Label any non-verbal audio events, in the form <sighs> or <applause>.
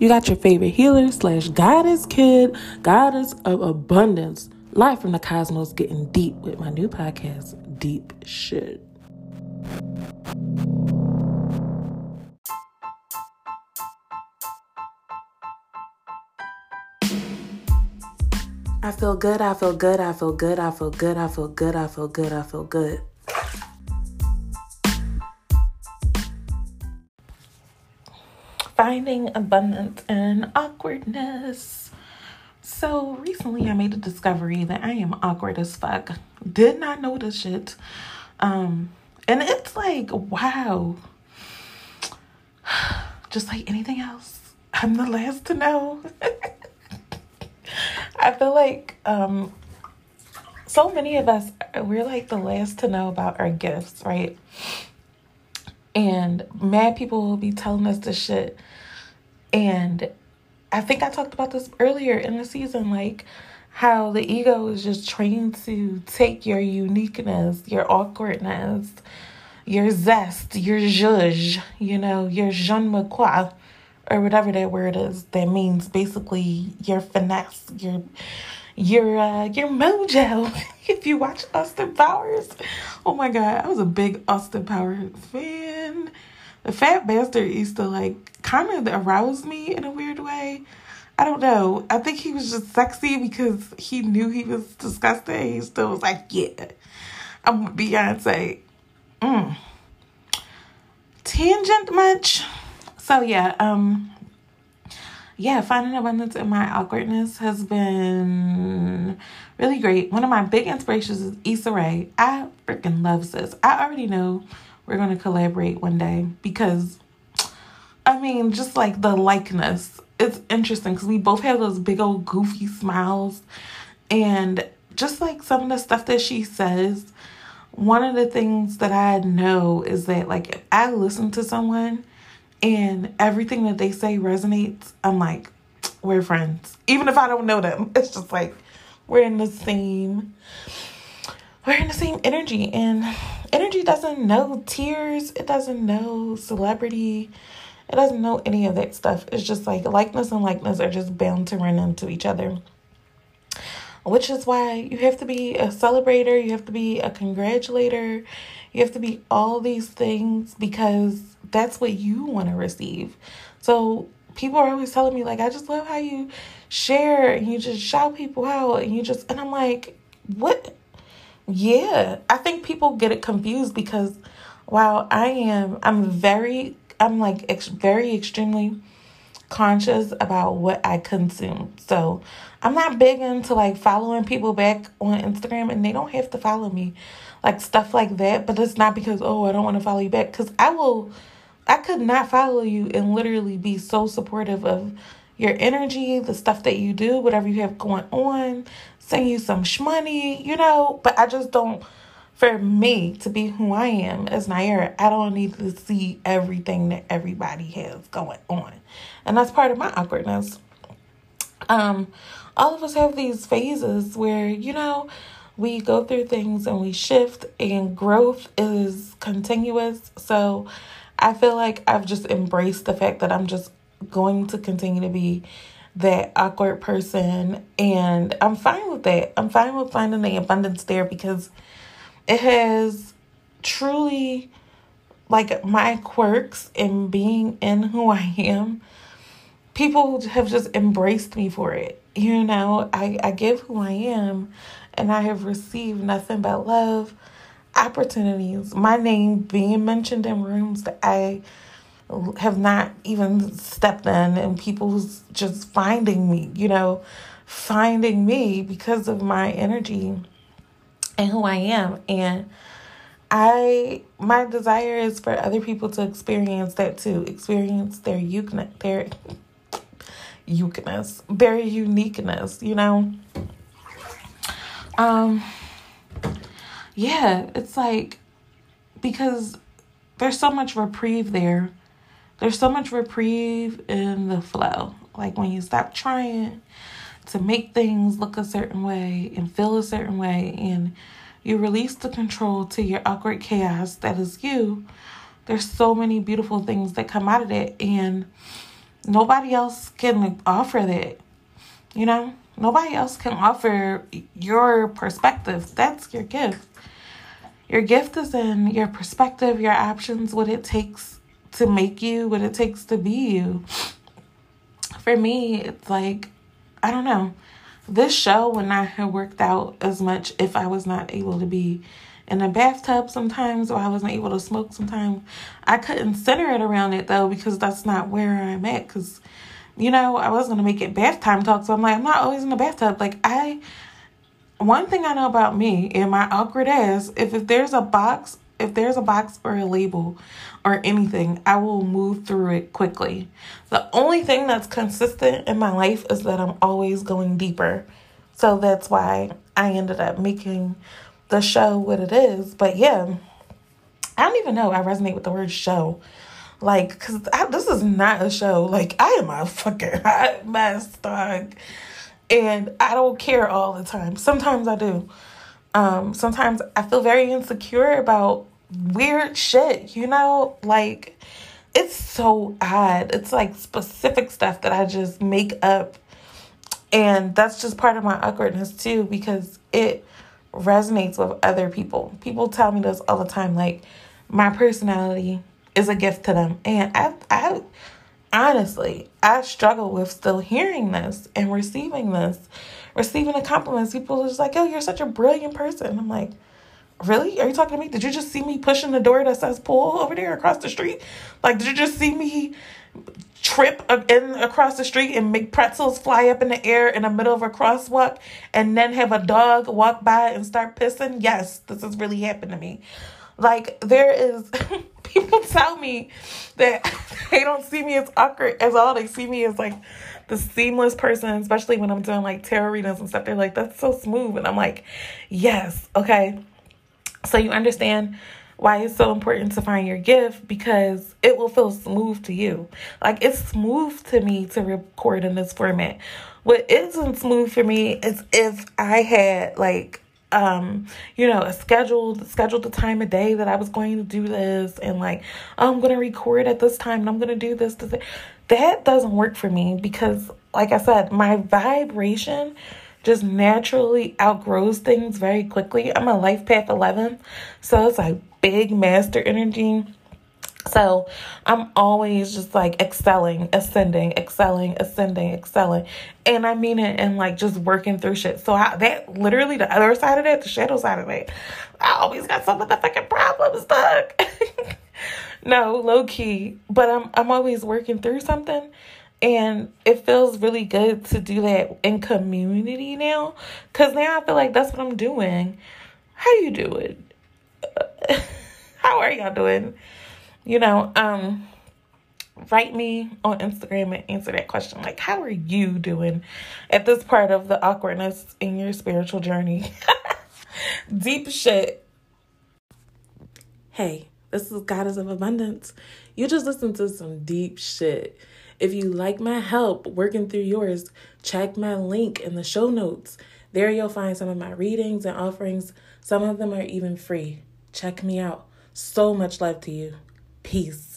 You got your favorite healer slash goddess kid, goddess of abundance, live from the cosmos, getting deep with my new podcast, Deep Shit. I feel good, I feel good, I feel good, I feel good, I feel good, I feel good, I feel good. Finding abundance in awkwardness. So recently I made a discovery that I am awkward as fuck. Did not know this shit. Um and it's like wow. <sighs> Just like anything else, I'm the last to know. <laughs> I feel like um so many of us we're like the last to know about our gifts, right? And mad people will be telling us this shit. And I think I talked about this earlier in the season, like how the ego is just trained to take your uniqueness, your awkwardness, your zest, your zhuzh, you know, your je ne quoi, or whatever that word is. That means basically your finesse, your your uh, your mojo. <laughs> if you watch Austin Powers, oh my god, I was a big Austin Powers fan. The fat bastard used to like kind of arouse me in a weird way. I don't know. I think he was just sexy because he knew he was disgusting. He still was like, yeah, I'm Beyonce. Mm. Tangent much? So yeah, um, yeah, finding abundance in my awkwardness has been really great. One of my big inspirations is Issa Rae. I freaking love this. I already know we're going to collaborate one day because, I mean, just like the likeness, it's interesting because we both have those big old goofy smiles. And just like some of the stuff that she says, one of the things that I know is that, like, if I listen to someone and everything that they say resonates, I'm like, we're friends. Even if I don't know them, <laughs> it's just like we're in the same we're in the same energy and energy doesn't know tiers, it doesn't know celebrity, it doesn't know any of that stuff. It's just like likeness and likeness are just bound to run into each other. Which is why you have to be a celebrator, you have to be a congratulator, you have to be all these things because that's what you want to receive. So people are always telling me like I just love how you share and you just shout people out and you just and I'm like, what yeah, I think people get it confused because while I am, I'm very, I'm like ex- very extremely conscious about what I consume. So I'm not big into like following people back on Instagram and they don't have to follow me, like stuff like that. But it's not because, oh, I don't want to follow you back. Because I will, I could not follow you and literally be so supportive of your energy, the stuff that you do, whatever you have going on, send you some shmoney, you know, but I just don't for me to be who I am as Nyerra, I don't need to see everything that everybody has going on. And that's part of my awkwardness. Um, all of us have these phases where, you know, we go through things and we shift and growth is continuous. So I feel like I've just embraced the fact that I'm just going to continue to be that awkward person and I'm fine with that. I'm fine with finding the abundance there because it has truly like my quirks and being in who I am. People have just embraced me for it. You know, I, I give who I am and I have received nothing but love, opportunities, my name being mentioned in rooms that I have not even stepped in and people's just finding me, you know, finding me because of my energy and who I am. And I my desire is for other people to experience that too. Experience their uniqueness their <laughs> uniqueness, their uniqueness, you know. Um yeah, it's like because there's so much reprieve there there's so much reprieve in the flow. Like when you stop trying to make things look a certain way and feel a certain way, and you release the control to your awkward chaos that is you, there's so many beautiful things that come out of it and nobody else can offer that. You know? Nobody else can offer your perspective. That's your gift. Your gift is in your perspective, your options, what it takes to make you, what it takes to be you. For me, it's like, I don't know. This show would not have worked out as much if I was not able to be in a bathtub sometimes or I wasn't able to smoke sometimes. I couldn't center it around it though because that's not where I'm at. Because, you know, I was going to make it bath time talk. So I'm like, I'm not always in the bathtub. Like, I, one thing I know about me and my awkward ass, if, if there's a box, if there's a box or a label or anything, I will move through it quickly. The only thing that's consistent in my life is that I'm always going deeper. So that's why I ended up making the show what it is. But yeah, I don't even know I resonate with the word show. Like, cause this is not a show. Like, I am a fucking <laughs> hot mess, dog. And I don't care all the time. Sometimes I do. Um, sometimes I feel very insecure about weird shit, you know? Like, it's so odd. It's like specific stuff that I just make up. And that's just part of my awkwardness too, because it resonates with other people. People tell me this all the time like my personality is a gift to them. And I I honestly, I struggle with still hearing this and receiving this. Receiving the compliments. People are just like, "Oh, you're such a brilliant person." I'm like, Really? Are you talking to me? Did you just see me pushing the door that says pool over there across the street? Like, did you just see me trip in across the street and make pretzels fly up in the air in the middle of a crosswalk and then have a dog walk by and start pissing? Yes, this has really happened to me. Like there is <laughs> people tell me that <laughs> they don't see me as awkward as all they see me as like the seamless person, especially when I'm doing like tarot readings and stuff. They're like, that's so smooth. And I'm like, yes, okay. So you understand why it's so important to find your gift because it will feel smooth to you. Like it's smooth to me to record in this format. What isn't smooth for me is if I had like um you know a scheduled scheduled the time of day that I was going to do this and like oh, I'm going to record at this time and I'm going to do this, this that doesn't work for me because like I said my vibration just naturally outgrows things very quickly. I'm a life path 11, so it's like big master energy. So I'm always just like excelling, ascending, excelling, ascending, excelling. And I mean it and like just working through shit. So I, that literally the other side of that, the shadow side of it, I always got some of the fucking problems stuck. <laughs> no, low key. But I'm I'm always working through something. And it feels really good to do that in community now. Cause now I feel like that's what I'm doing. How you doing? <laughs> How are y'all doing? You know, um, write me on Instagram and answer that question. Like, how are you doing at this part of the awkwardness in your spiritual journey? <laughs> Deep shit. Hey, this is Goddess of Abundance. You just listened to some deep shit. If you like my help working through yours, check my link in the show notes. There you'll find some of my readings and offerings. Some of them are even free. Check me out. So much love to you. Peace.